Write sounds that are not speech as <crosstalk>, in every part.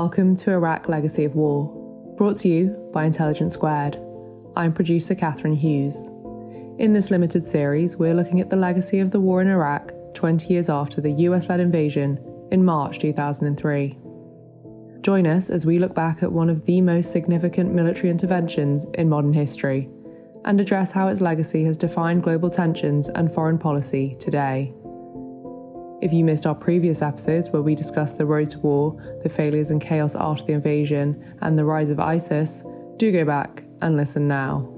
Welcome to Iraq Legacy of War, brought to you by Intelligence Squared. I'm producer Catharine Hughes. In this limited series, we're looking at the legacy of the war in Iraq 20 years after the US led invasion in March 2003. Join us as we look back at one of the most significant military interventions in modern history and address how its legacy has defined global tensions and foreign policy today. If you missed our previous episodes where we discussed the road to war, the failures and chaos after the invasion, and the rise of ISIS, do go back and listen now.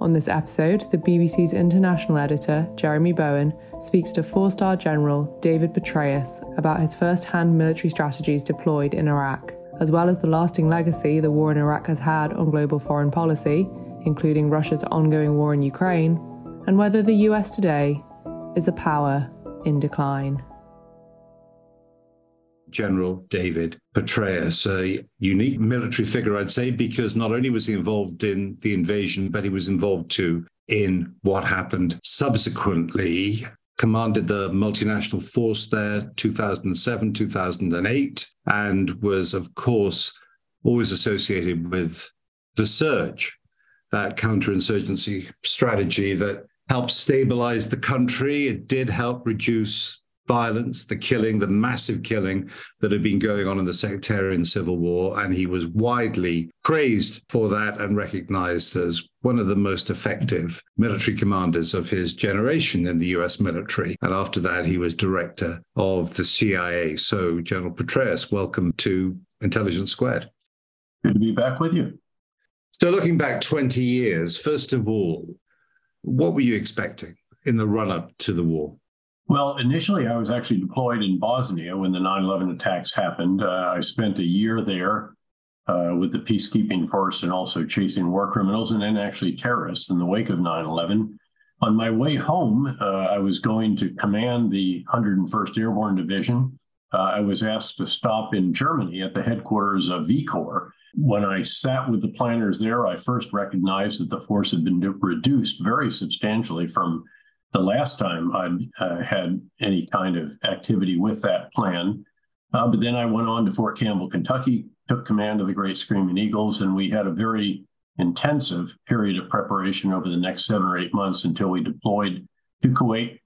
On this episode, the BBC's international editor, Jeremy Bowen, speaks to four star General David Petraeus about his first hand military strategies deployed in Iraq, as well as the lasting legacy the war in Iraq has had on global foreign policy, including Russia's ongoing war in Ukraine, and whether the US today is a power in decline. General David Petraeus, a unique military figure, I'd say, because not only was he involved in the invasion, but he was involved too in what happened subsequently. Commanded the multinational force there 2007, 2008, and was, of course, always associated with the surge, that counterinsurgency strategy that helped stabilize the country. It did help reduce violence, the killing, the massive killing that had been going on in the sectarian civil war. And he was widely praised for that and recognized as one of the most effective military commanders of his generation in the US military. And after that, he was director of the CIA. So, General Petraeus, welcome to Intelligence Squared. Good to be back with you. So, looking back 20 years, first of all, what were you expecting in the run up to the war? Well, initially, I was actually deployed in Bosnia when the 9 11 attacks happened. Uh, I spent a year there uh, with the peacekeeping force and also chasing war criminals and then actually terrorists in the wake of 9 11. On my way home, uh, I was going to command the 101st Airborne Division. Uh, I was asked to stop in Germany at the headquarters of V Corps when I sat with the planners there, I first recognized that the force had been reduced very substantially from the last time I'd uh, had any kind of activity with that plan. Uh, but then I went on to Fort Campbell, Kentucky, took command of the Great Screaming Eagles, and we had a very intensive period of preparation over the next seven or eight months until we deployed to Kuwait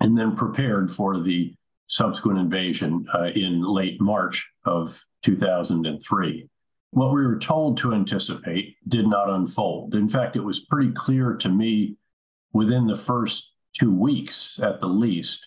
and then prepared for the subsequent invasion uh, in late March of 2003 what we were told to anticipate did not unfold. In fact, it was pretty clear to me within the first two weeks, at the least,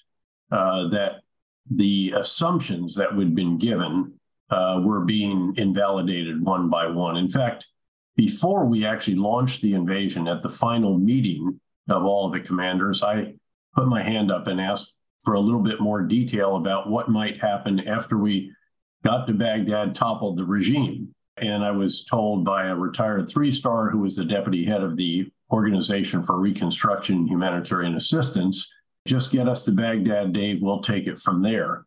uh, that the assumptions that we'd been given uh, were being invalidated one by one. In fact, before we actually launched the invasion at the final meeting of all of the commanders, I put my hand up and asked for a little bit more detail about what might happen after we got to Baghdad, toppled the regime. And I was told by a retired three star who was the deputy head of the Organization for Reconstruction and Humanitarian Assistance just get us to Baghdad, Dave. We'll take it from there.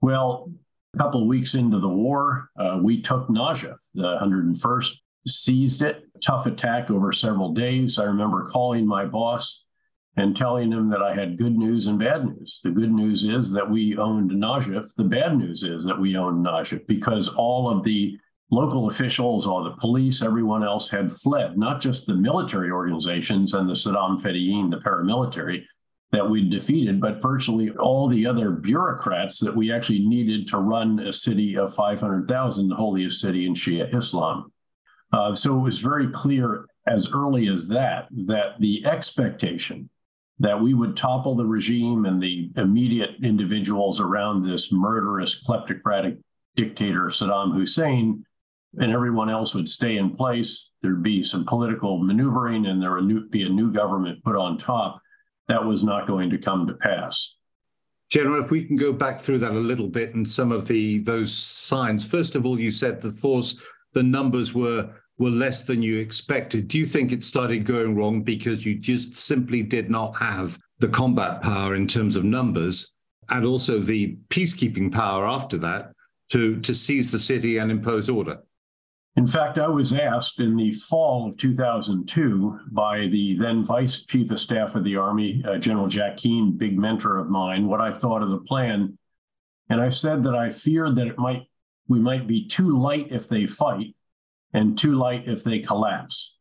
Well, a couple of weeks into the war, uh, we took Najaf, the 101st, seized it. Tough attack over several days. I remember calling my boss and telling him that I had good news and bad news. The good news is that we owned Najaf. The bad news is that we owned Najaf because all of the local officials or the police, everyone else had fled, not just the military organizations and the Saddam Fedayeen, the paramilitary that we defeated, but virtually all the other bureaucrats that we actually needed to run a city of 500,000, the holiest city in Shia Islam. Uh, so it was very clear as early as that that the expectation that we would topple the regime and the immediate individuals around this murderous kleptocratic dictator Saddam Hussein and everyone else would stay in place. There'd be some political maneuvering and there would be a new government put on top. That was not going to come to pass. General, if we can go back through that a little bit and some of the those signs. First of all, you said the force, the numbers were were less than you expected. Do you think it started going wrong because you just simply did not have the combat power in terms of numbers and also the peacekeeping power after that to to seize the city and impose order? In fact, I was asked in the fall of 2002 by the then Vice Chief of Staff of the Army, uh, General Jack Keane, big mentor of mine, what I thought of the plan. And I said that I feared that it might we might be too light if they fight and too light if they collapse.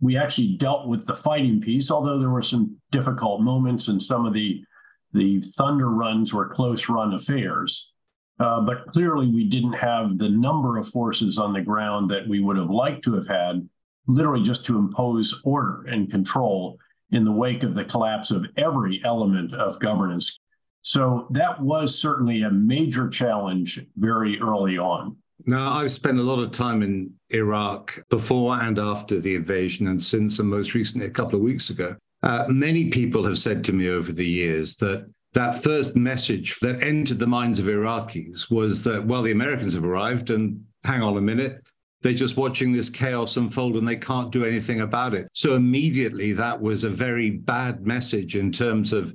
We actually dealt with the fighting piece, although there were some difficult moments and some of the the thunder runs were close run affairs. Uh, but clearly, we didn't have the number of forces on the ground that we would have liked to have had, literally just to impose order and control in the wake of the collapse of every element of governance. So that was certainly a major challenge very early on. Now, I've spent a lot of time in Iraq before and after the invasion, and since, and most recently, a couple of weeks ago. Uh, many people have said to me over the years that that first message that entered the minds of Iraqis was that, well, the Americans have arrived and hang on a minute, they're just watching this chaos unfold and they can't do anything about it. So immediately that was a very bad message in terms of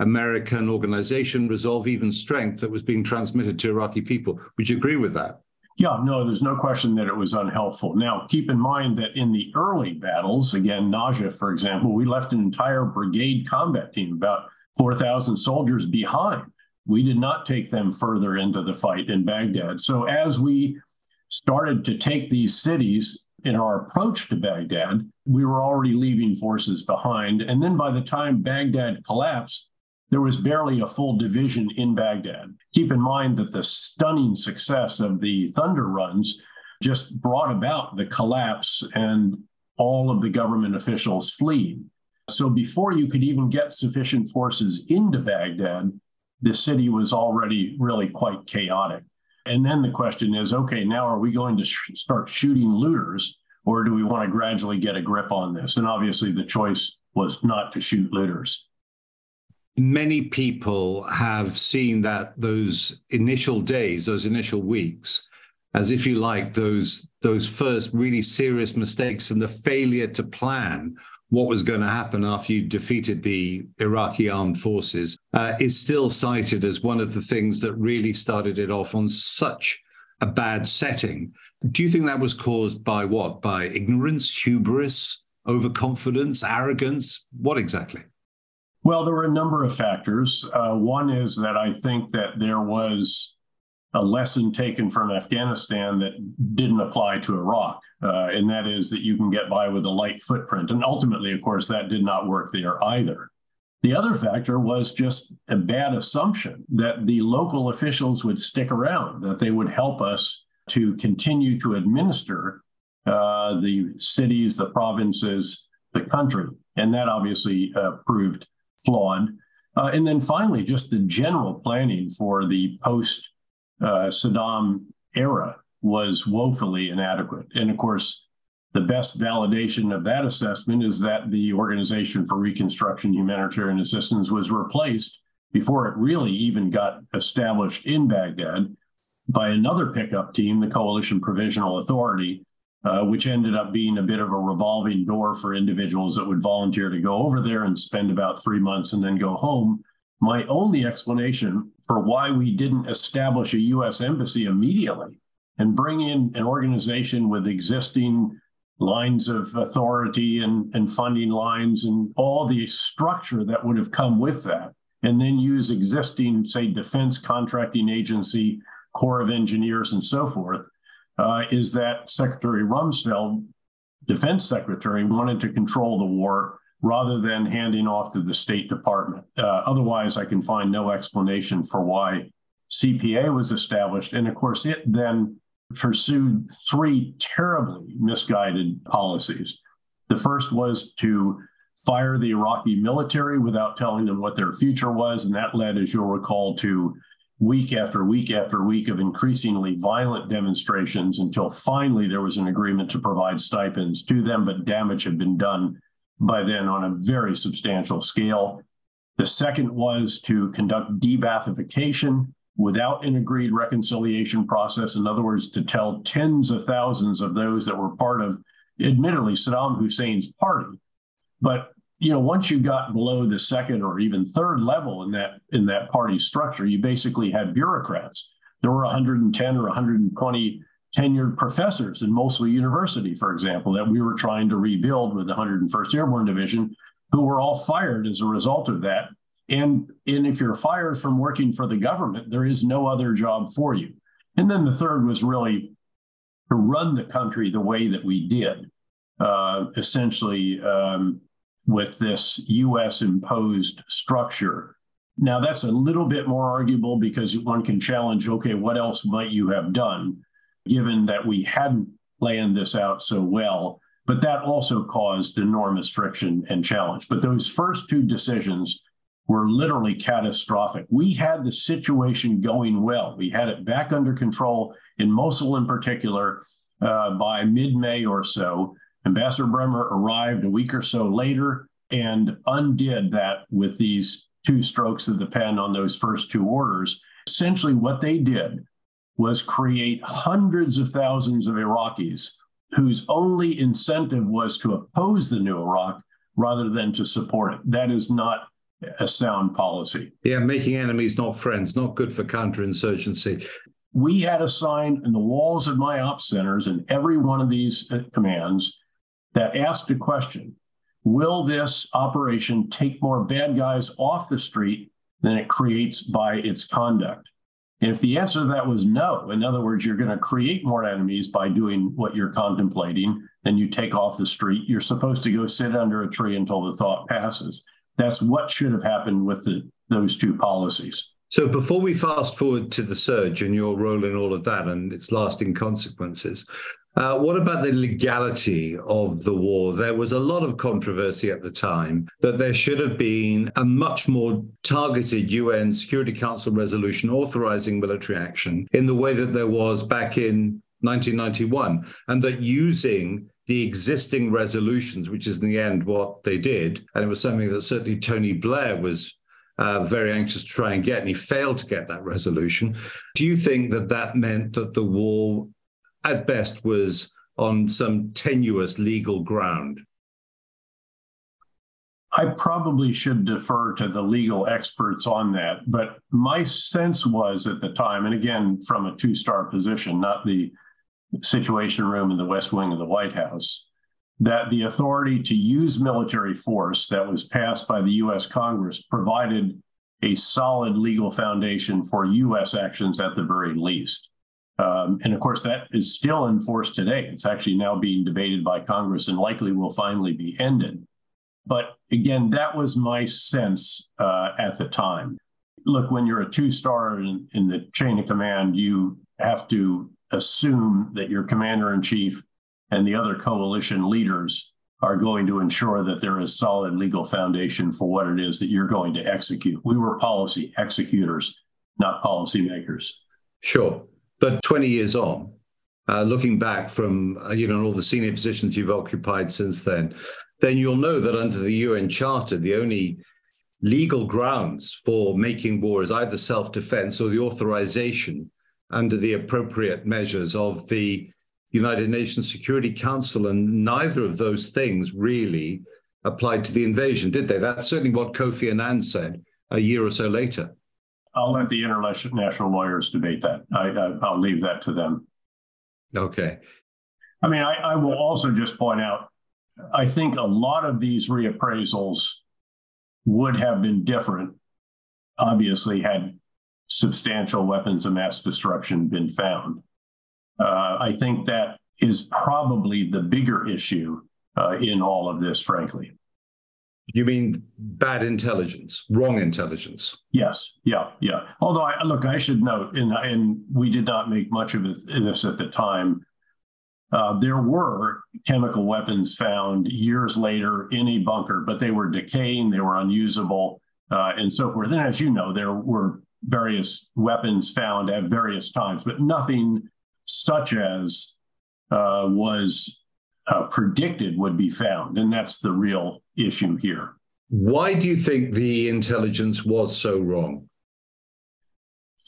American organization, resolve, even strength that was being transmitted to Iraqi people. Would you agree with that? Yeah, no, there's no question that it was unhelpful. Now, keep in mind that in the early battles, again, Najaf, for example, we left an entire brigade combat team, about 4,000 soldiers behind. We did not take them further into the fight in Baghdad. So as we started to take these cities in our approach to Baghdad, we were already leaving forces behind. And then by the time Baghdad collapsed, there was barely a full division in Baghdad. Keep in mind that the stunning success of the Thunder runs just brought about the collapse and all of the government officials fleeing. So before you could even get sufficient forces into Baghdad, the city was already really quite chaotic. And then the question is okay, now are we going to sh- start shooting looters or do we want to gradually get a grip on this? And obviously the choice was not to shoot looters. Many people have seen that those initial days, those initial weeks, as if you like, those those first really serious mistakes and the failure to plan what was going to happen after you defeated the Iraqi armed forces uh, is still cited as one of the things that really started it off on such a bad setting. Do you think that was caused by what? By ignorance, hubris, overconfidence, arrogance? What exactly? Well, there were a number of factors. Uh, one is that I think that there was a lesson taken from Afghanistan that didn't apply to Iraq, uh, and that is that you can get by with a light footprint. And ultimately, of course, that did not work there either. The other factor was just a bad assumption that the local officials would stick around, that they would help us to continue to administer uh, the cities, the provinces, the country. And that obviously uh, proved flawed. Uh, and then finally, just the general planning for the post uh, Saddam era was woefully inadequate. And of course, the best validation of that assessment is that the Organization for Reconstruction Humanitarian Assistance was replaced before it really even got established in Baghdad by another pickup team, the Coalition Provisional Authority, uh, which ended up being a bit of a revolving door for individuals that would volunteer to go over there and spend about three months and then go home my only explanation for why we didn't establish a U.S. embassy immediately and bring in an organization with existing lines of authority and, and funding lines and all the structure that would have come with that, and then use existing, say, defense contracting agency, Corps of Engineers, and so forth, uh, is that Secretary Rumsfeld, defense secretary, wanted to control the war rather than handing off to the State Department. Uh, otherwise, I can find no explanation for why CPA was established. And of course, it then pursued three terribly misguided policies. The first was to fire the Iraqi military without telling them what their future was. And that led, as you'll recall, to week after week after week of increasingly violent demonstrations until finally there was an agreement to provide stipends to them, but damage had been done by then on a very substantial scale. The second was to conduct de-Baathification without an agreed reconciliation process. In other words, to tell tens of thousands of those that were part of, admittedly, Saddam Hussein's party. But you know, once you got below the second or even third level in that in that party structure, you basically had bureaucrats. There were 110 or 120 tenured professors in Mosul University, for example, that we were trying to rebuild with the 101st Airborne Division, who were all fired as a result of that. And, and if you're fired from working for the government, there is no other job for you. And then the third was really to run the country the way that we did, uh, essentially um, with this US imposed structure. Now, that's a little bit more arguable because one can challenge okay, what else might you have done, given that we hadn't planned this out so well? But that also caused enormous friction and challenge. But those first two decisions were literally catastrophic. We had the situation going well. We had it back under control in Mosul, in particular, uh, by mid May or so. Ambassador Bremer arrived a week or so later and undid that with these two strokes of the pen on those first two orders. Essentially, what they did was create hundreds of thousands of Iraqis whose only incentive was to oppose the new Iraq rather than to support it. That is not a sound policy. Yeah, making enemies, not friends, not good for counterinsurgency. We had a sign in the walls of my ops centers in every one of these uh, commands that asked a question Will this operation take more bad guys off the street than it creates by its conduct? And if the answer to that was no, in other words, you're going to create more enemies by doing what you're contemplating, then you take off the street. You're supposed to go sit under a tree until the thought passes. That's what should have happened with the, those two policies. So before we fast forward to the surge and your role in all of that and its lasting consequences, uh, what about the legality of the war? There was a lot of controversy at the time that there should have been a much more targeted UN Security Council resolution authorizing military action in the way that there was back in 1991, and that using the existing resolutions, which is in the end what they did, and it was something that certainly Tony Blair was uh, very anxious to try and get, and he failed to get that resolution. Do you think that that meant that the war at best was on some tenuous legal ground? I probably should defer to the legal experts on that. But my sense was at the time, and again, from a two star position, not the situation room in the West Wing of the White House, that the authority to use military force that was passed by the US Congress provided a solid legal foundation for US actions at the very least. Um, and of course, that is still in force today. It's actually now being debated by Congress and likely will finally be ended. But again, that was my sense uh, at the time. Look, when you're a two star in, in the chain of command, you have to assume that your commander in chief and the other coalition leaders are going to ensure that there is solid legal foundation for what it is that you're going to execute. We were policy executors, not policymakers. Sure. But 20 years on, uh, looking back from uh, you know all the senior positions you've occupied since then, then you'll know that under the UN Charter, the only legal grounds for making war is either self-defense or the authorization under the appropriate measures of the United Nations Security Council, and neither of those things really applied to the invasion, did they? That's certainly what Kofi Annan said a year or so later. I'll let the international lawyers debate that. I, I, will leave that to them. Okay. I mean, I, I will also just point out I think a lot of these reappraisals would have been different, obviously, had substantial weapons of mass destruction been found. Uh, I think that is probably the bigger issue uh, in all of this, frankly. You mean bad intelligence, wrong intelligence? Yes, yeah, yeah. Although, I, look, I should note, and, and we did not make much of this at the time. Uh, there were chemical weapons found years later in a bunker, but they were decaying, they were unusable, uh, and so forth. And as you know, there were various weapons found at various times, but nothing such as uh, was uh, predicted would be found. And that's the real issue here. Why do you think the intelligence was so wrong?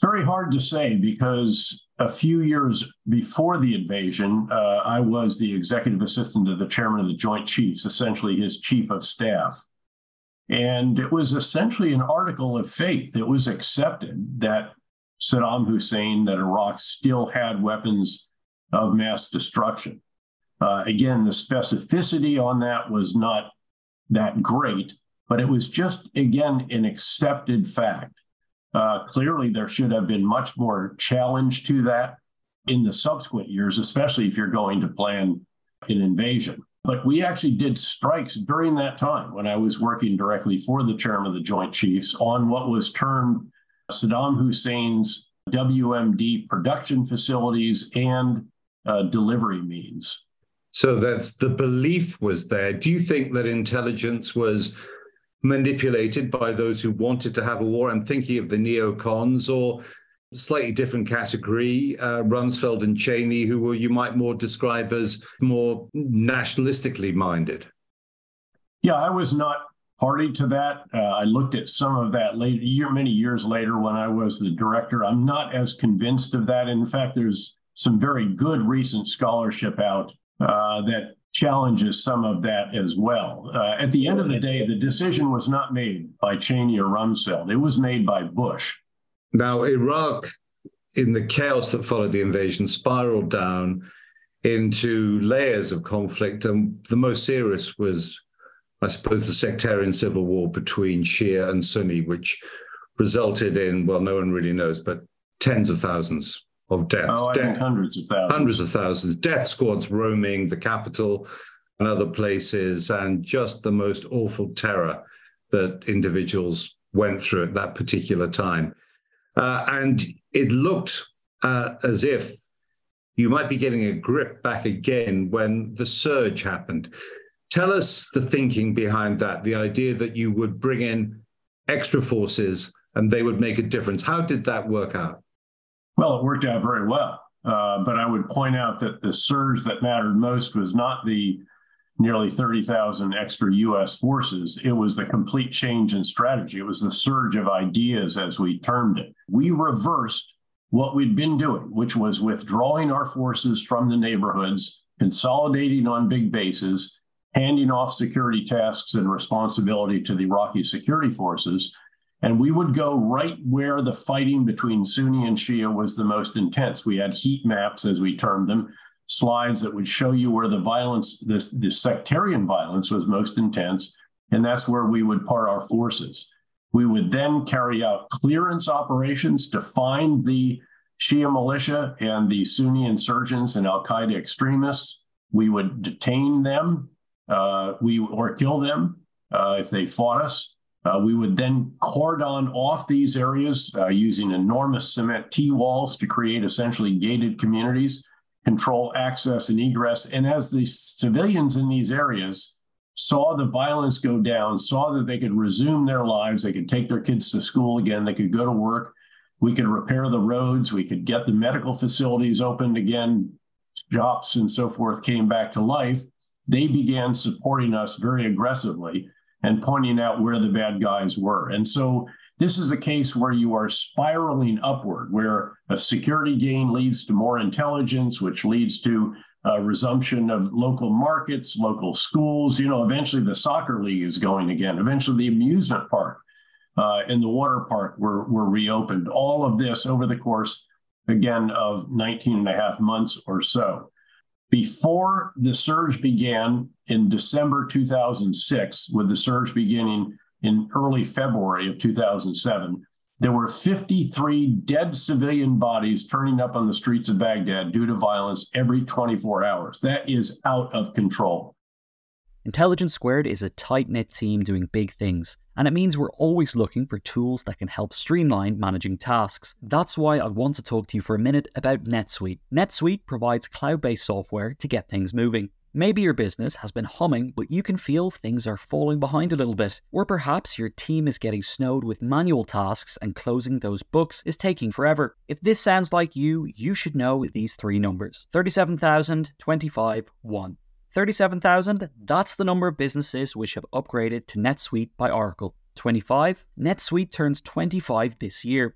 Very hard to say because a few years before the invasion, uh, I was the executive assistant to the chairman of the Joint Chiefs, essentially his chief of staff. And it was essentially an article of faith. It was accepted that Saddam Hussein, that Iraq still had weapons of mass destruction. Uh, again, the specificity on that was not that great, but it was just, again, an accepted fact. Uh, clearly, there should have been much more challenge to that in the subsequent years, especially if you're going to plan an invasion. But we actually did strikes during that time when I was working directly for the chairman of the Joint Chiefs on what was termed Saddam Hussein's WMD production facilities and uh, delivery means. So that's the belief was there. Do you think that intelligence was manipulated by those who wanted to have a war? I'm thinking of the neocons or slightly different category, uh, Rumsfeld and Cheney, who were you might more describe as more nationalistically minded. Yeah, I was not party to that. Uh, I looked at some of that later, year, many years later when I was the director. I'm not as convinced of that. In fact, there's some very good recent scholarship out uh, that challenges some of that as well. Uh, at the end of the day, the decision was not made by Cheney or Rumsfeld. It was made by Bush. Now, Iraq, in the chaos that followed the invasion, spiraled down into layers of conflict. And the most serious was I suppose, the sectarian civil war between Shia and Sunni, which resulted in, well, no one really knows, but tens of thousands of deaths. Oh, I think hundreds of thousands. Hundreds of thousands. Death squads roaming the capital and other places, and just the most awful terror that individuals went through at that particular time. Uh, and it looked uh, as if you might be getting a grip back again when the surge happened. Tell us the thinking behind that, the idea that you would bring in extra forces and they would make a difference. How did that work out? Well, it worked out very well. Uh, but I would point out that the surge that mattered most was not the nearly 30,000 extra US forces. It was the complete change in strategy. It was the surge of ideas, as we termed it. We reversed what we'd been doing, which was withdrawing our forces from the neighborhoods, consolidating on big bases, handing off security tasks and responsibility to the Iraqi security forces. And we would go right where the fighting between Sunni and Shia was the most intense. We had heat maps, as we termed them, slides that would show you where the violence, this, this sectarian violence, was most intense. And that's where we would part our forces. We would then carry out clearance operations to find the Shia militia and the Sunni insurgents and Al Qaeda extremists. We would detain them we or kill them uh, if they fought us. Uh, we would then cordon off these areas uh, using enormous cement T walls to create essentially gated communities, control access and egress. And as the civilians in these areas saw the violence go down, saw that they could resume their lives, they could take their kids to school again, they could go to work, we could repair the roads, we could get the medical facilities opened again, shops and so forth came back to life they began supporting us very aggressively and pointing out where the bad guys were. And so this is a case where you are spiraling upward, where a security gain leads to more intelligence, which leads to a resumption of local markets, local schools. You know, eventually the soccer league is going again. Eventually the amusement park uh, and the water park were, were reopened. All of this over the course, again, of 19 and a half months or so. Before the surge began in December 2006, with the surge beginning in early February of 2007, there were 53 dead civilian bodies turning up on the streets of Baghdad due to violence every 24 hours. That is out of control. Intelligence Squared is a tight knit team doing big things, and it means we're always looking for tools that can help streamline managing tasks. That's why I want to talk to you for a minute about NetSuite. NetSuite provides cloud based software to get things moving. Maybe your business has been humming, but you can feel things are falling behind a little bit. Or perhaps your team is getting snowed with manual tasks and closing those books is taking forever. If this sounds like you, you should know these three numbers 37,000, 25, 1. 37,000, that's the number of businesses which have upgraded to NetSuite by Oracle. 25, NetSuite turns 25 this year.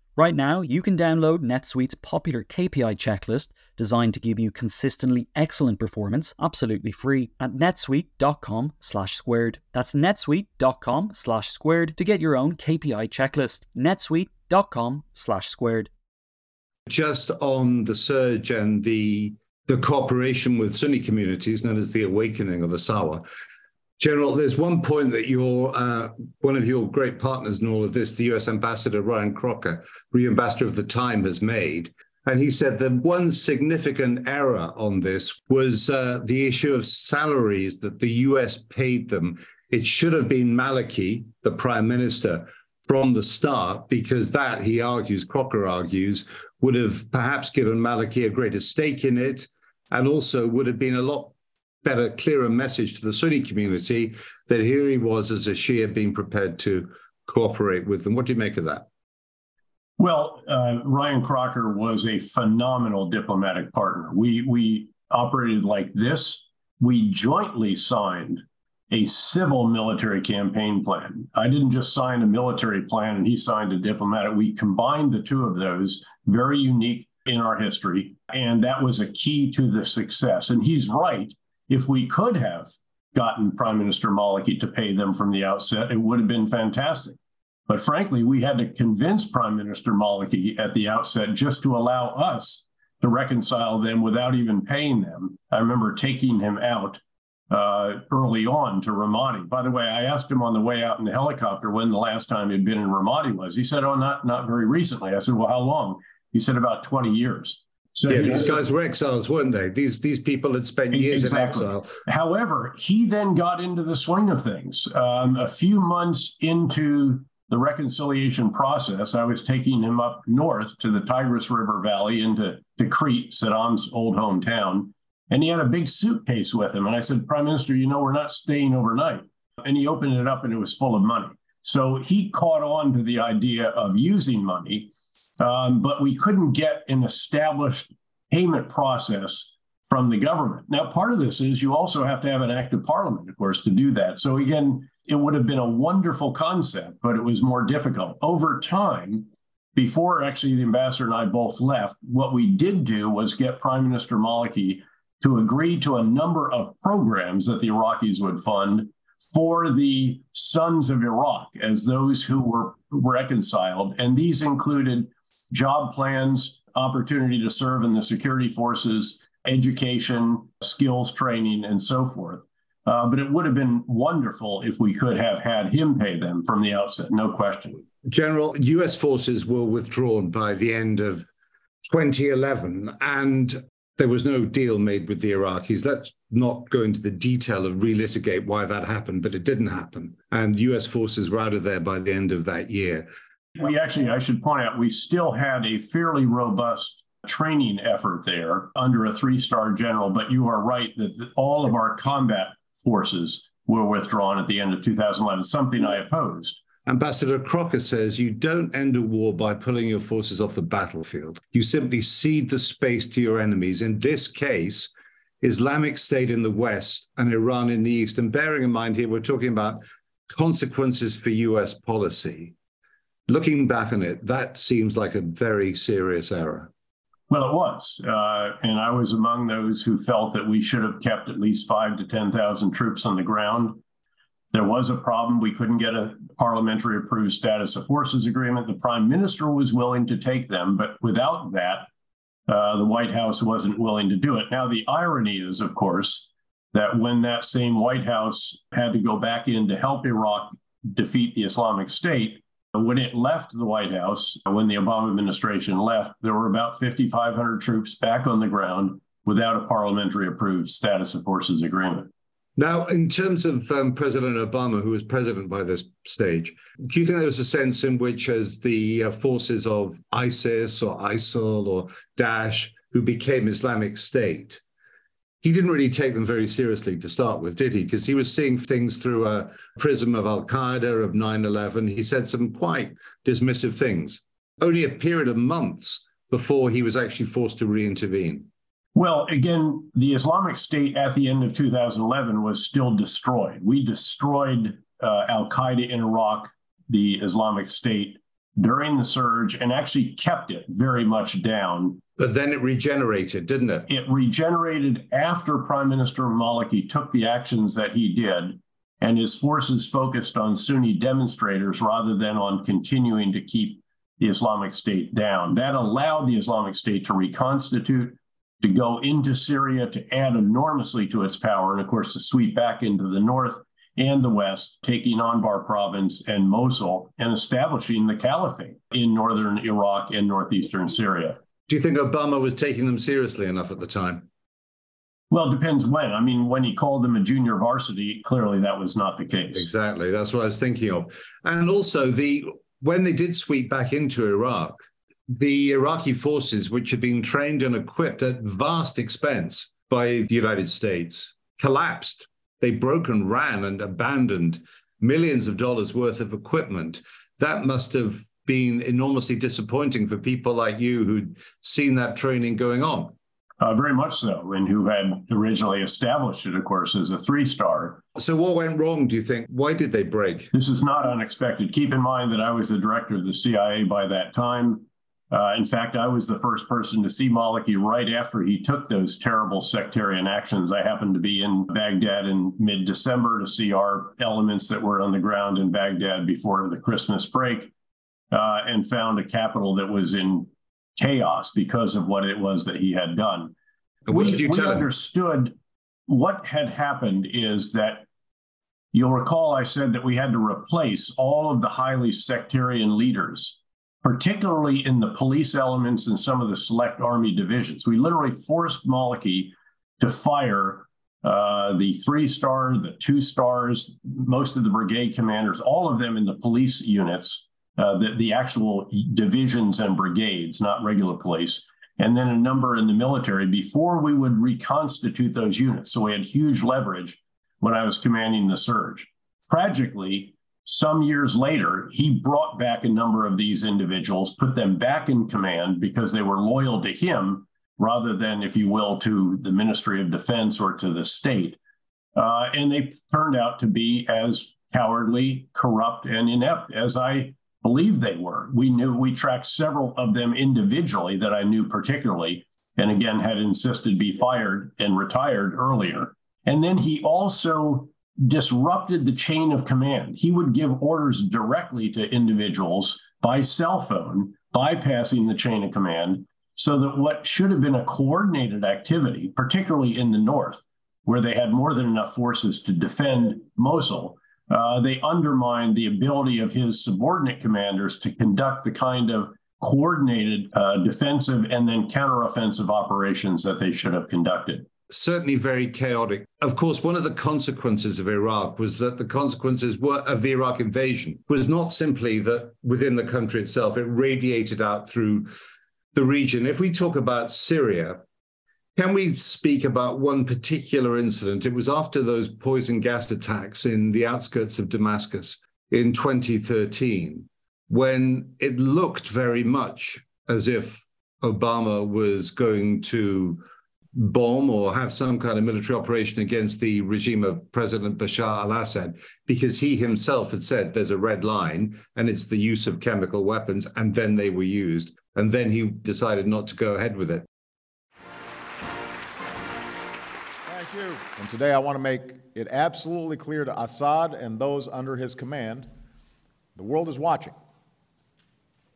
Right now, you can download NetSuite's popular KPI checklist designed to give you consistently excellent performance absolutely free at netsuite.com slash squared. That's netsuite.com slash squared to get your own KPI checklist. netsuite.com slash squared. Just on the surge and the the cooperation with Sunni communities known as the awakening of the Sahwa. General, there's one point that your uh, one of your great partners in all of this, the U.S. Ambassador Ryan Crocker, re-ambassador of the Time, has made, and he said that one significant error on this was uh, the issue of salaries that the U.S. paid them. It should have been Maliki, the Prime Minister, from the start, because that, he argues, Crocker argues, would have perhaps given Maliki a greater stake in it, and also would have been a lot better, clearer message to the Sunni community that here he was as a Shia being prepared to cooperate with them. What do you make of that? Well, uh, Ryan Crocker was a phenomenal diplomatic partner. We we operated like this. We jointly signed a civil military campaign plan. I didn't just sign a military plan and he signed a diplomatic. We combined the two of those, very unique in our history. And that was a key to the success. And he's right if we could have gotten Prime Minister Maliki to pay them from the outset, it would have been fantastic. But frankly, we had to convince Prime Minister Maliki at the outset just to allow us to reconcile them without even paying them. I remember taking him out uh, early on to Ramadi. By the way, I asked him on the way out in the helicopter when the last time he'd been in Ramadi was. He said, "Oh, not not very recently." I said, "Well, how long?" He said, "About 20 years." So yeah, these guys were exiles, weren't they? These these people had spent years exactly. in exile. However, he then got into the swing of things. Um, a few months into the reconciliation process, I was taking him up north to the Tigris River Valley into Tikrit, Saddam's old hometown, and he had a big suitcase with him. And I said, Prime Minister, you know we're not staying overnight. And he opened it up, and it was full of money. So he caught on to the idea of using money um, but we couldn't get an established payment process from the government. Now, part of this is you also have to have an act of parliament, of course, to do that. So, again, it would have been a wonderful concept, but it was more difficult. Over time, before actually the ambassador and I both left, what we did do was get Prime Minister Maliki to agree to a number of programs that the Iraqis would fund for the sons of Iraq as those who were reconciled. And these included job plans, opportunity to serve in the security forces, education, skills training, and so forth. Uh, but it would have been wonderful if we could have had him pay them from the outset, no question. General, US forces were withdrawn by the end of 2011, and there was no deal made with the Iraqis. Let's not go into the detail of relitigate why that happened, but it didn't happen. And US forces were out of there by the end of that year. We actually, I should point out, we still had a fairly robust training effort there under a three star general, but you are right that all of our combat forces were withdrawn at the end of 2011, something I opposed. Ambassador Crocker says you don't end a war by pulling your forces off the battlefield. You simply cede the space to your enemies. In this case, Islamic State in the West and Iran in the East. And bearing in mind here, we're talking about consequences for US policy looking back on it, that seems like a very serious error. Well, it was, uh, and I was among those who felt that we should have kept at least five to ten thousand troops on the ground. There was a problem; we couldn't get a parliamentary approved status of forces agreement. The prime minister was willing to take them, but without that, uh, the White House wasn't willing to do it. Now, the irony is, of course, that when that same White House had to go back in to help Iraq defeat the Islamic State, when it left the White House, when the Obama administration left, there were about 5,500 troops back on the ground without a parliamentary approved status of forces agreement. Now, in terms of um, President Obama, who was president by this stage, do you think there was a sense in which, as the uh, forces of ISIS or ISIL or Daesh, who became Islamic State, he didn't really take them very seriously to start with, did he? Because he was seeing things through a prism of Al Qaeda, of 9 11. He said some quite dismissive things. Only a period of months before he was actually forced to re intervene. Well, again, the Islamic State at the end of 2011 was still destroyed. We destroyed uh, Al Qaeda in Iraq, the Islamic State, during the surge and actually kept it very much down. But then it regenerated, didn't it? It regenerated after Prime Minister Maliki took the actions that he did, and his forces focused on Sunni demonstrators rather than on continuing to keep the Islamic State down. That allowed the Islamic State to reconstitute, to go into Syria, to add enormously to its power, and of course, to sweep back into the north and the West, taking Anbar province and Mosul and establishing the caliphate in northern Iraq and northeastern Syria. Do you think Obama was taking them seriously enough at the time? Well, it depends when. I mean, when he called them a junior varsity, clearly that was not the case. Exactly. That's what I was thinking of. And also the when they did sweep back into Iraq, the Iraqi forces, which had been trained and equipped at vast expense by the United States, collapsed they broke and ran and abandoned millions of dollars worth of equipment. That must have been enormously disappointing for people like you who'd seen that training going on. Uh, very much so, and who had originally established it, of course, as a three star. So, what went wrong, do you think? Why did they break? This is not unexpected. Keep in mind that I was the director of the CIA by that time. Uh, in fact, I was the first person to see Maliki right after he took those terrible sectarian actions. I happened to be in Baghdad in mid December to see our elements that were on the ground in Baghdad before the Christmas break uh, and found a capital that was in chaos because of what it was that he had done. what we, did you tell we understood what had happened is that you'll recall I said that we had to replace all of the highly sectarian leaders particularly in the police elements and some of the select army divisions. We literally forced Maliki to fire uh, the three star, the two stars, most of the brigade commanders, all of them in the police units, uh, the, the actual divisions and brigades, not regular police, and then a number in the military before we would reconstitute those units. So we had huge leverage when I was commanding the surge. Tragically, some years later, he brought back a number of these individuals, put them back in command because they were loyal to him rather than, if you will, to the Ministry of Defense or to the state. Uh, and they turned out to be as cowardly, corrupt, and inept as I believe they were. We knew we tracked several of them individually that I knew particularly, and again had insisted be fired and retired earlier. And then he also disrupted the chain of command. He would give orders directly to individuals by cell phone, bypassing the chain of command, so that what should have been a coordinated activity, particularly in the north, where they had more than enough forces to defend Mosul, uh, they undermined the ability of his subordinate commanders to conduct the kind of coordinated uh, defensive and then counteroffensive operations that they should have conducted certainly very chaotic. Of course, one of the consequences of Iraq was that the consequences were, of the Iraq invasion was not simply that within the country itself, it radiated out through the region. If we talk about Syria, can we speak about one particular incident? It was after those poison gas attacks in the outskirts of Damascus in 2013, when it looked very much as if Obama was going to bomb or have some kind of military operation against the regime of President Bashar al Assad, because he himself had said there's a red line and it's the use of chemical weapons, and then they were used. And then he decided not to go ahead with it. Thank you. And today I want to make it absolutely clear to Assad and those under his command the world is watching.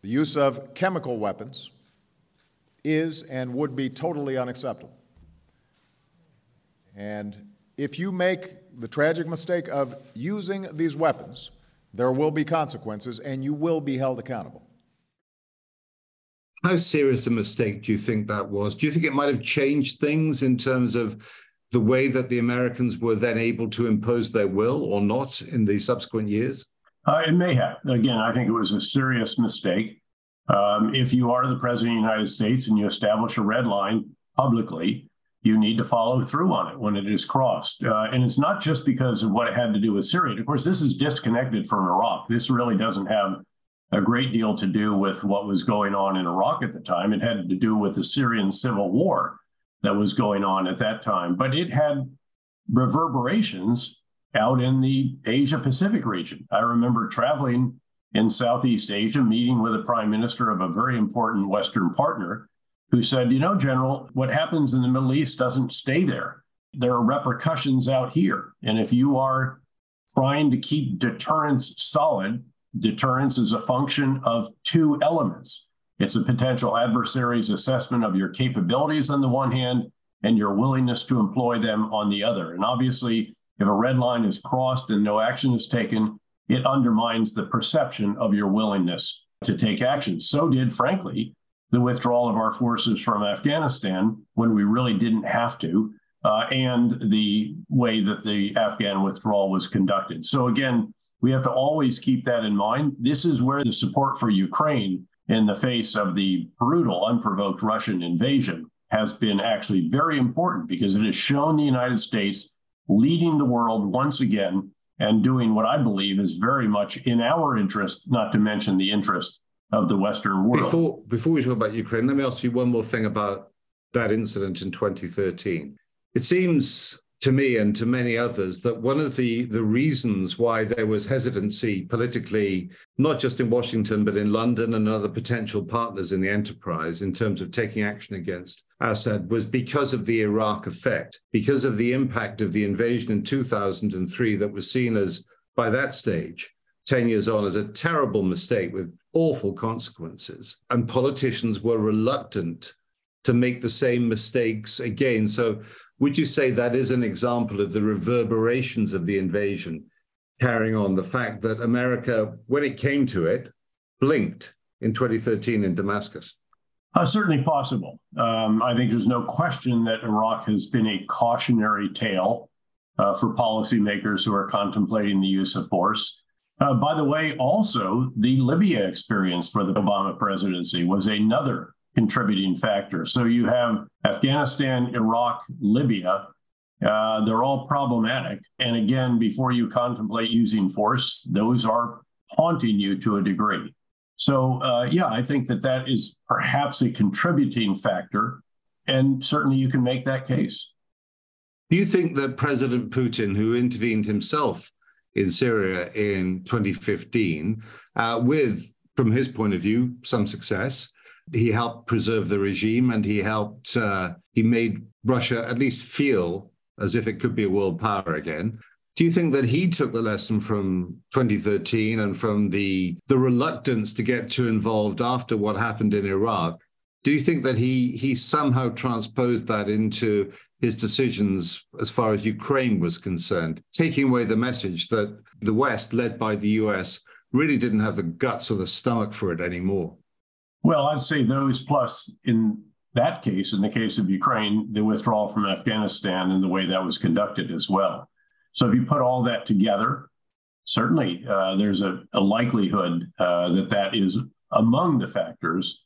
The use of chemical weapons is and would be totally unacceptable. And if you make the tragic mistake of using these weapons, there will be consequences and you will be held accountable. How serious a mistake do you think that was? Do you think it might have changed things in terms of the way that the Americans were then able to impose their will or not in the subsequent years? Uh, it may have. Again, I think it was a serious mistake. Um, if you are the president of the United States and you establish a red line publicly, you need to follow through on it when it is crossed. Uh, and it's not just because of what it had to do with Syria. Of course, this is disconnected from Iraq. This really doesn't have a great deal to do with what was going on in Iraq at the time. It had to do with the Syrian civil war that was going on at that time. But it had reverberations out in the Asia Pacific region. I remember traveling in Southeast Asia, meeting with a prime minister of a very important Western partner who said, You know, General, what happens in the Middle East doesn't stay there. There are repercussions out here. And if you are trying to keep deterrence solid, deterrence is a function of two elements it's a potential adversary's assessment of your capabilities on the one hand and your willingness to employ them on the other. And obviously, if a red line is crossed and no action is taken, it undermines the perception of your willingness to take action. So did, frankly, the withdrawal of our forces from Afghanistan when we really didn't have to, uh, and the way that the Afghan withdrawal was conducted. So, again, we have to always keep that in mind. This is where the support for Ukraine in the face of the brutal, unprovoked Russian invasion has been actually very important because it has shown the United States leading the world once again and doing what I believe is very much in our interest, not to mention the interest of the Western world. Before, before we talk about Ukraine, let me ask you one more thing about that incident in 2013. It seems to me and to many others that one of the, the reasons why there was hesitancy politically, not just in Washington, but in London and other potential partners in the enterprise in terms of taking action against Assad was because of the Iraq effect, because of the impact of the invasion in 2003 that was seen as, by that stage, 10 years on, as a terrible mistake with awful consequences. And politicians were reluctant to make the same mistakes again. So would you say that is an example of the reverberations of the invasion carrying on the fact that America, when it came to it, blinked in 2013 in Damascus? Uh, certainly possible. Um, I think there's no question that Iraq has been a cautionary tale uh, for policymakers who are contemplating the use of force. Uh, by the way, also, the Libya experience for the Obama presidency was another contributing factor. So you have Afghanistan, Iraq, Libya. Uh, they're all problematic. And again, before you contemplate using force, those are haunting you to a degree. So, uh, yeah, I think that that is perhaps a contributing factor. And certainly you can make that case. Do you think that President Putin, who intervened himself in Syria in 2015, uh, with, from his point of view, some success, he helped preserve the regime and he helped, uh, he made Russia at least feel as if it could be a world power again. Do you think that he took the lesson from 2013 and from the, the reluctance to get too involved after what happened in Iraq? Do you think that he, he somehow transposed that into his decisions as far as Ukraine was concerned, taking away the message that the West, led by the US, really didn't have the guts or the stomach for it anymore? Well, I'd say those plus in that case, in the case of Ukraine, the withdrawal from Afghanistan and the way that was conducted as well. So if you put all that together, certainly uh, there's a, a likelihood uh, that that is among the factors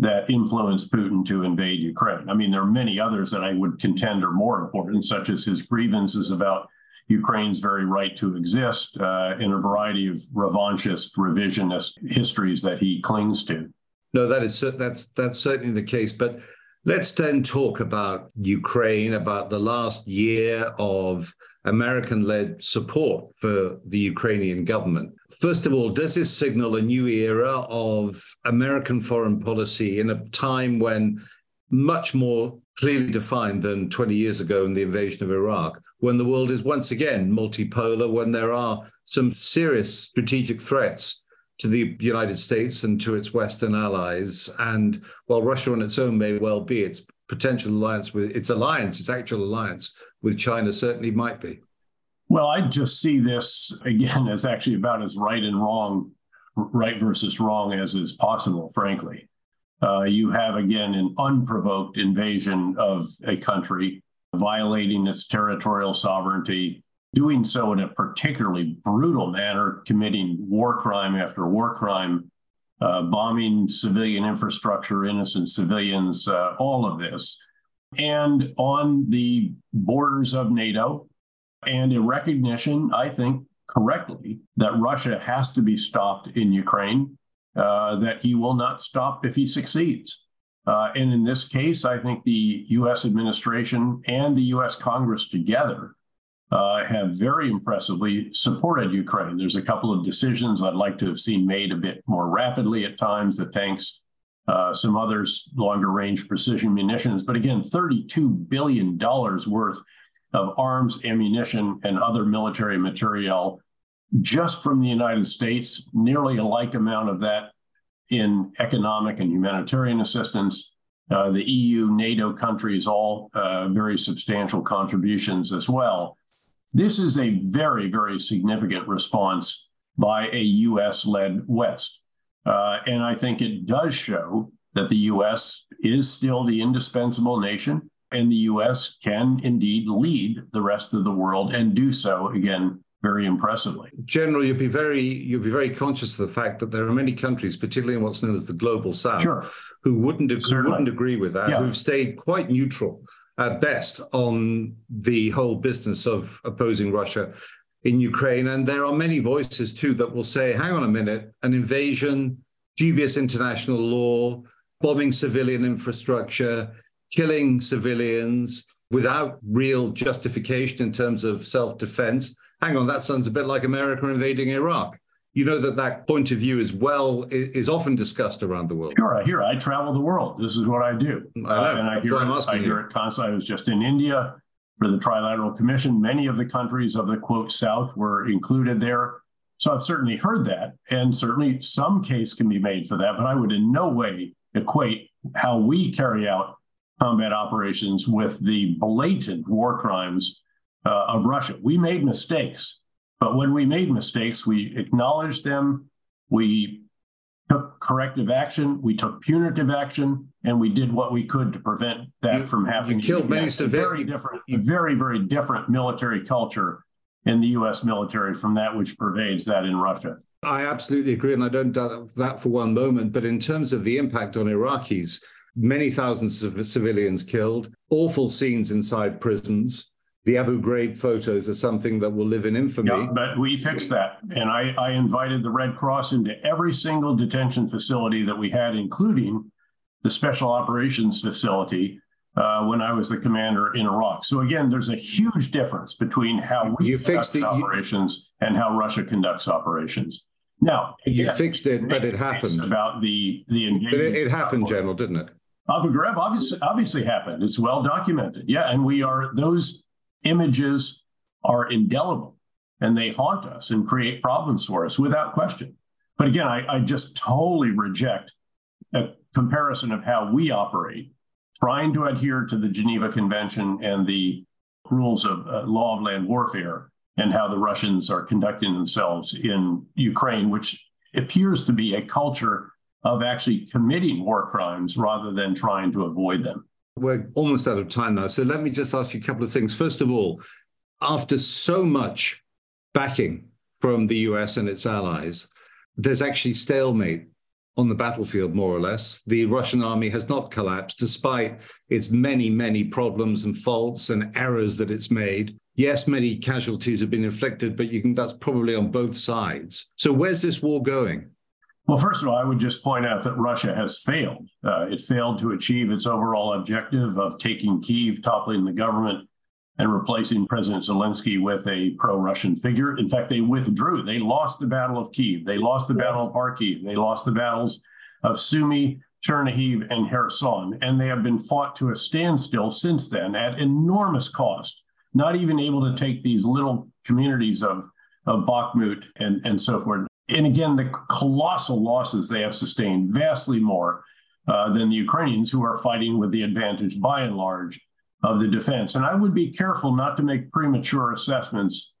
that influenced Putin to invade Ukraine. I mean, there are many others that I would contend are more important, such as his grievances about Ukraine's very right to exist uh, in a variety of revanchist, revisionist histories that he clings to. No, that is that's that's certainly the case. But let's then talk about Ukraine, about the last year of American-led support for the Ukrainian government. First of all, does this signal a new era of American foreign policy in a time when much more clearly defined than 20 years ago in the invasion of Iraq, when the world is once again multipolar, when there are some serious strategic threats to the United States and to its Western allies. And while Russia on its own may well be, its potential alliance with its alliance, its actual alliance with China certainly might be. Well, I just see this again as actually about as right and wrong, right versus wrong as is possible, frankly. Uh, you have again an unprovoked invasion of a country, violating its territorial sovereignty, doing so in a particularly brutal manner, committing war crime after war crime, uh, bombing civilian infrastructure, innocent civilians, uh, all of this. and on the borders of NATO, and a recognition, I think, correctly, that Russia has to be stopped in Ukraine, uh, that he will not stop if he succeeds. Uh, and in this case, I think the US administration and the US Congress together uh, have very impressively supported Ukraine. There's a couple of decisions I'd like to have seen made a bit more rapidly at times, the tanks, uh, some others, longer range precision munitions. But again, $32 billion worth of arms, ammunition, and other military material just from the United States, nearly a like amount of that in economic and humanitarian assistance. Uh, the EU, NATO countries, all uh, very substantial contributions as well. This is a very, very significant response by a US led West. Uh, and I think it does show that the US is still the indispensable nation, and the US can indeed lead the rest of the world and do so, again, very impressively. General, you'd be very you'll be very conscious of the fact that there are many countries, particularly in what's known as the global south, sure. who wouldn't who wouldn't agree with that, yeah. who've stayed quite neutral at best on the whole business of opposing Russia in Ukraine. And there are many voices too that will say, hang on a minute, an invasion, dubious international law, bombing civilian infrastructure, killing civilians without real justification in terms of self-defense hang on, that sounds a bit like America invading Iraq. You know that that point of view is well is often discussed around the world. Sure, I hear. I travel the world. This is what I do, I know. Uh, and I hear, it, I hear it constantly. I was just in India for the Trilateral Commission. Many of the countries of the quote South were included there. So I've certainly heard that, and certainly some case can be made for that. But I would in no way equate how we carry out combat operations with the blatant war crimes uh, of Russia. We made mistakes, but when we made mistakes, we acknowledged them, we took corrective action, we took punitive action, and we did what we could to prevent that you, from happening. You killed many civilians. Very different, very, very different military culture in the U.S. military from that which pervades that in Russia. I absolutely agree, and I don't doubt that for one moment. But in terms of the impact on Iraqis, many thousands of civilians killed, awful scenes inside prisons, the Abu Ghraib photos are something that will live in infamy. Yeah, but we fixed that. And I, I invited the Red Cross into every single detention facility that we had, including the Special Operations Facility uh, when I was the commander in Iraq. So again, there's a huge difference between how we you fixed it, operations you, and how Russia conducts operations. Now you fixed it, but it happened. About the the engagement. It, it happened, General, didn't it? Abu Ghraib obviously obviously happened. It's well documented. Yeah, and we are those images are indelible and they haunt us and create problems for us without question. But again, I, I just totally reject a comparison of how we operate, trying to adhere to the Geneva Convention and the rules of uh, law of land warfare and how the Russians are conducting themselves in Ukraine, which appears to be a culture of actually committing war crimes rather than trying to avoid them. We're almost out of time now. So let me just ask you a couple of things. First of all, after so much backing from the US and its allies, there's actually stalemate on the battlefield, more or less. The Russian army has not collapsed despite its many, many problems and faults and errors that it's made. Yes, many casualties have been inflicted, but you can, that's probably on both sides. So where's this war going? Well, first of all, I would just point out that Russia has failed. Uh, it failed to achieve its overall objective of taking Kiev, toppling the government, and replacing President Zelensky with a pro Russian figure. In fact, they withdrew. They lost the Battle of Kiev. They lost the Battle of Kharkiv. They lost the battles of Sumy, Chernihiv, and Kherson. And they have been fought to a standstill since then at enormous cost, not even able to take these little communities of, of Bakhmut and, and so forth and again, the colossal losses they have sustained, vastly more uh, than the Ukrainians, who are fighting with the advantage by and large of the defense. And I would be careful not to make premature assessments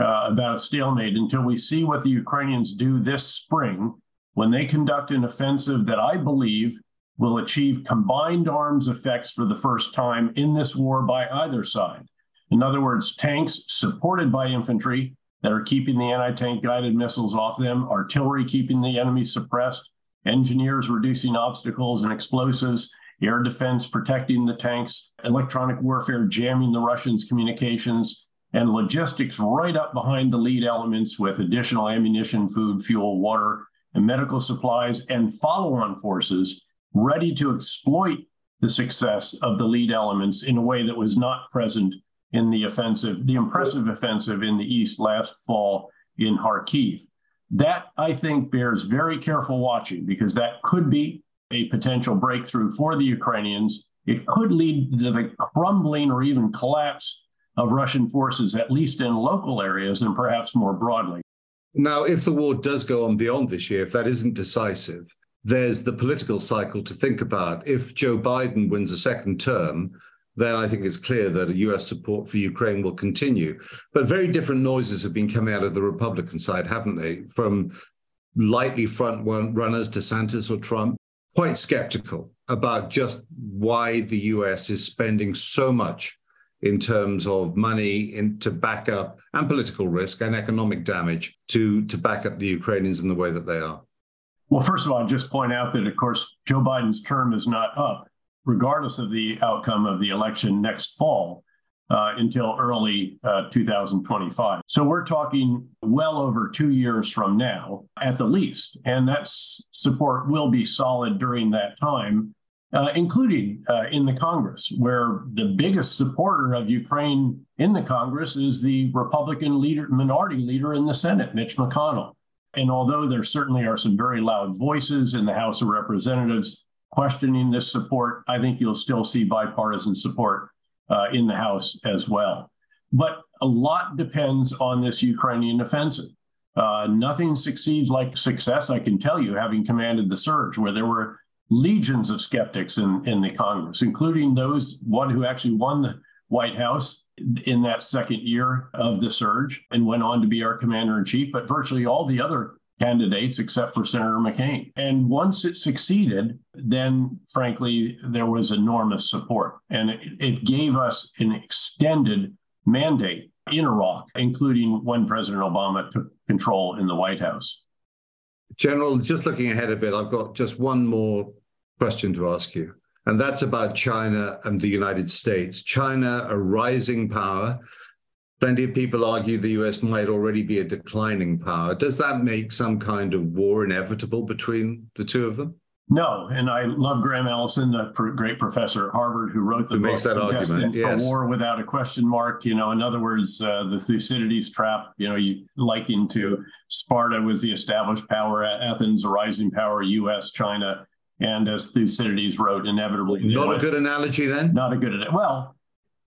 uh, about a stalemate until we see what the Ukrainians do this spring when they conduct an offensive that I believe will achieve combined arms effects for the first time in this war by either side. In other words, tanks supported by infantry that are keeping the anti tank guided missiles off them, artillery keeping the enemy suppressed, engineers reducing obstacles and explosives, air defense protecting the tanks, electronic warfare jamming the Russians' communications, and logistics right up behind the lead elements with additional ammunition, food, fuel, water, and medical supplies, and follow on forces ready to exploit the success of the lead elements in a way that was not present in the offensive, the impressive offensive in the East last fall in Kharkiv. That, I think, bears very careful watching because that could be a potential breakthrough for the Ukrainians. It could lead to the crumbling or even collapse of Russian forces, at least in local areas and perhaps more broadly. Now, if the war does go on beyond this year, if that isn't decisive, there's the political cycle to think about. If Joe Biden wins a second term, then I think it's clear that US support for Ukraine will continue. But very different noises have been coming out of the Republican side, haven't they? From lightly front runners, DeSantis or Trump, quite skeptical about just why the US is spending so much in terms of money in, to back up and political risk and economic damage to, to back up the Ukrainians in the way that they are. Well, first of all, I'd just point out that, of course, Joe Biden's term is not up, regardless of the outcome of the election next fall. Uh, until early uh, 2025. So we're talking well over two years from now at the least. And that support will be solid during that time, uh, including uh, in the Congress, where the biggest supporter of Ukraine in the Congress is the Republican leader, minority leader in the Senate, Mitch McConnell. And although there certainly are some very loud voices in the House of Representatives questioning this support, I think you'll still see bipartisan support uh, in the House as well. But a lot depends on this Ukrainian offensive. Uh, nothing succeeds like success, I can tell you, having commanded the surge, where there were legions of skeptics in, in the Congress, including those one who actually won the White House in that second year of the surge and went on to be our commander in chief, but virtually all the other candidates except for Senator McCain. And once it succeeded, then frankly, there was enormous support. And it, it gave us an extended mandate in Iraq, including when President Obama took control in the White House. General, just looking ahead a bit, I've got just one more question to ask you. And that's about China and the United States. China, a rising power. Plenty of people argue the US might already be a declining power. Does that make some kind of war inevitable between the two of them? No, and I love Graham Allison, a great professor at Harvard, who wrote the who book makes that argument. Yes. for War Without a Question Mark." You know, in other words, uh, the Thucydides trap. You know, you likened to Sparta was the established power, Athens a rising power, U.S., China, and as Thucydides wrote, inevitably. Not a good analogy then? Not a good, analogy. well,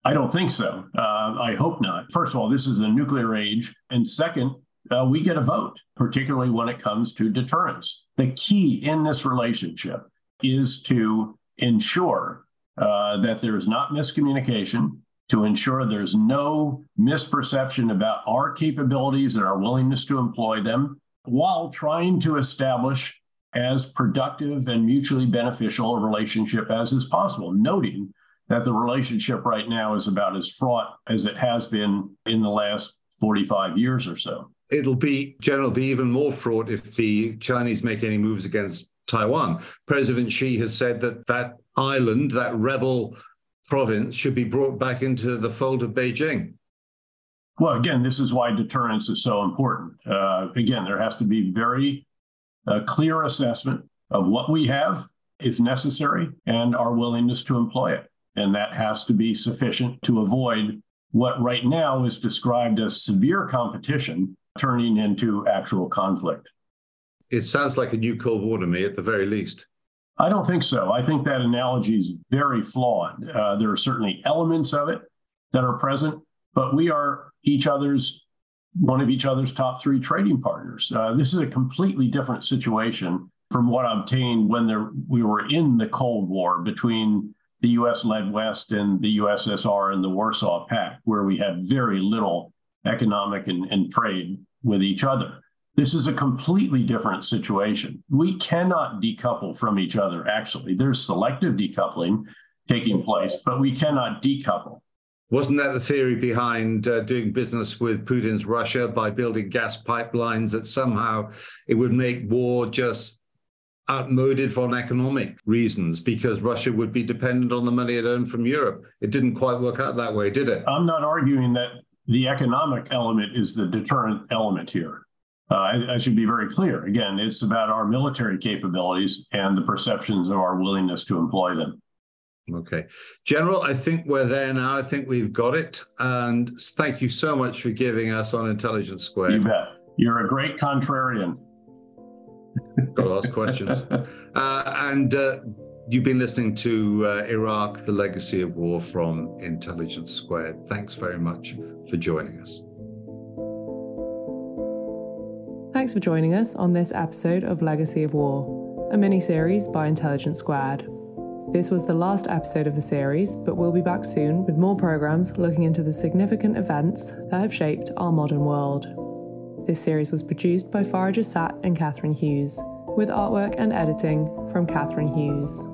I don't think so. Uh, I hope not. First of all, this is a nuclear age. And second, uh, we get a vote, particularly when it comes to deterrence. The key in this relationship is to ensure uh, that there is not miscommunication, to ensure there's no misperception about our capabilities and our willingness to employ them, while trying to establish as productive and mutually beneficial a relationship as is possible, noting that the relationship right now is about as fraught as it has been in the last 45 years or so. It'll be, General, be even more fraught if the Chinese make any moves against Taiwan. President Xi has said that that island, that rebel province, should be brought back into the fold of Beijing. Well, again, this is why deterrence is so important. Uh, again, there has to be very a clear assessment of what we have, if necessary, and our willingness to employ it. And that has to be sufficient to avoid what right now is described as severe competition turning into actual conflict. It sounds like a new Cold War to me, at the very least. I don't think so. I think that analogy is very flawed. Uh, there are certainly elements of it that are present, but we are each other's one of each other's top three trading partners. Uh, this is a completely different situation from what obtained when there, we were in the Cold War between the US led West and the USSR and the Warsaw Pact, where we had very little economic and, and trade with each other. This is a completely different situation. We cannot decouple from each other, actually. There's selective decoupling taking place, but we cannot decouple. Wasn't that the theory behind uh, doing business with Putin's Russia by building gas pipelines that somehow it would make war just outmoded for economic reasons because Russia would be dependent on the money it earned from Europe. It didn't quite work out that way, did it? I'm not arguing that the economic element is the deterrent element here. Uh, I, I, should be very clear. Again, it's about our military capabilities and the perceptions of our willingness to employ them. Okay. General, I think we're there now. I think we've got it. And thank you so much for giving us on Intelligence Squared. You bet. You're a great contrarian. Got to ask questions. <laughs> Uh, and uh, you've been listening to uh, Iraq, The Legacy of War from Intelligence Squared. Thanks very much for joining us. Thanks for joining us on this episode of Legacy of War, a mini series by Intelligence Squared. This was the last episode of the series, but we'll be back soon with more programs looking into the significant events that have shaped our modern world. This series was produced by Farah Jassat and Catharine Hughes, with artwork and editing from Catharine Hughes.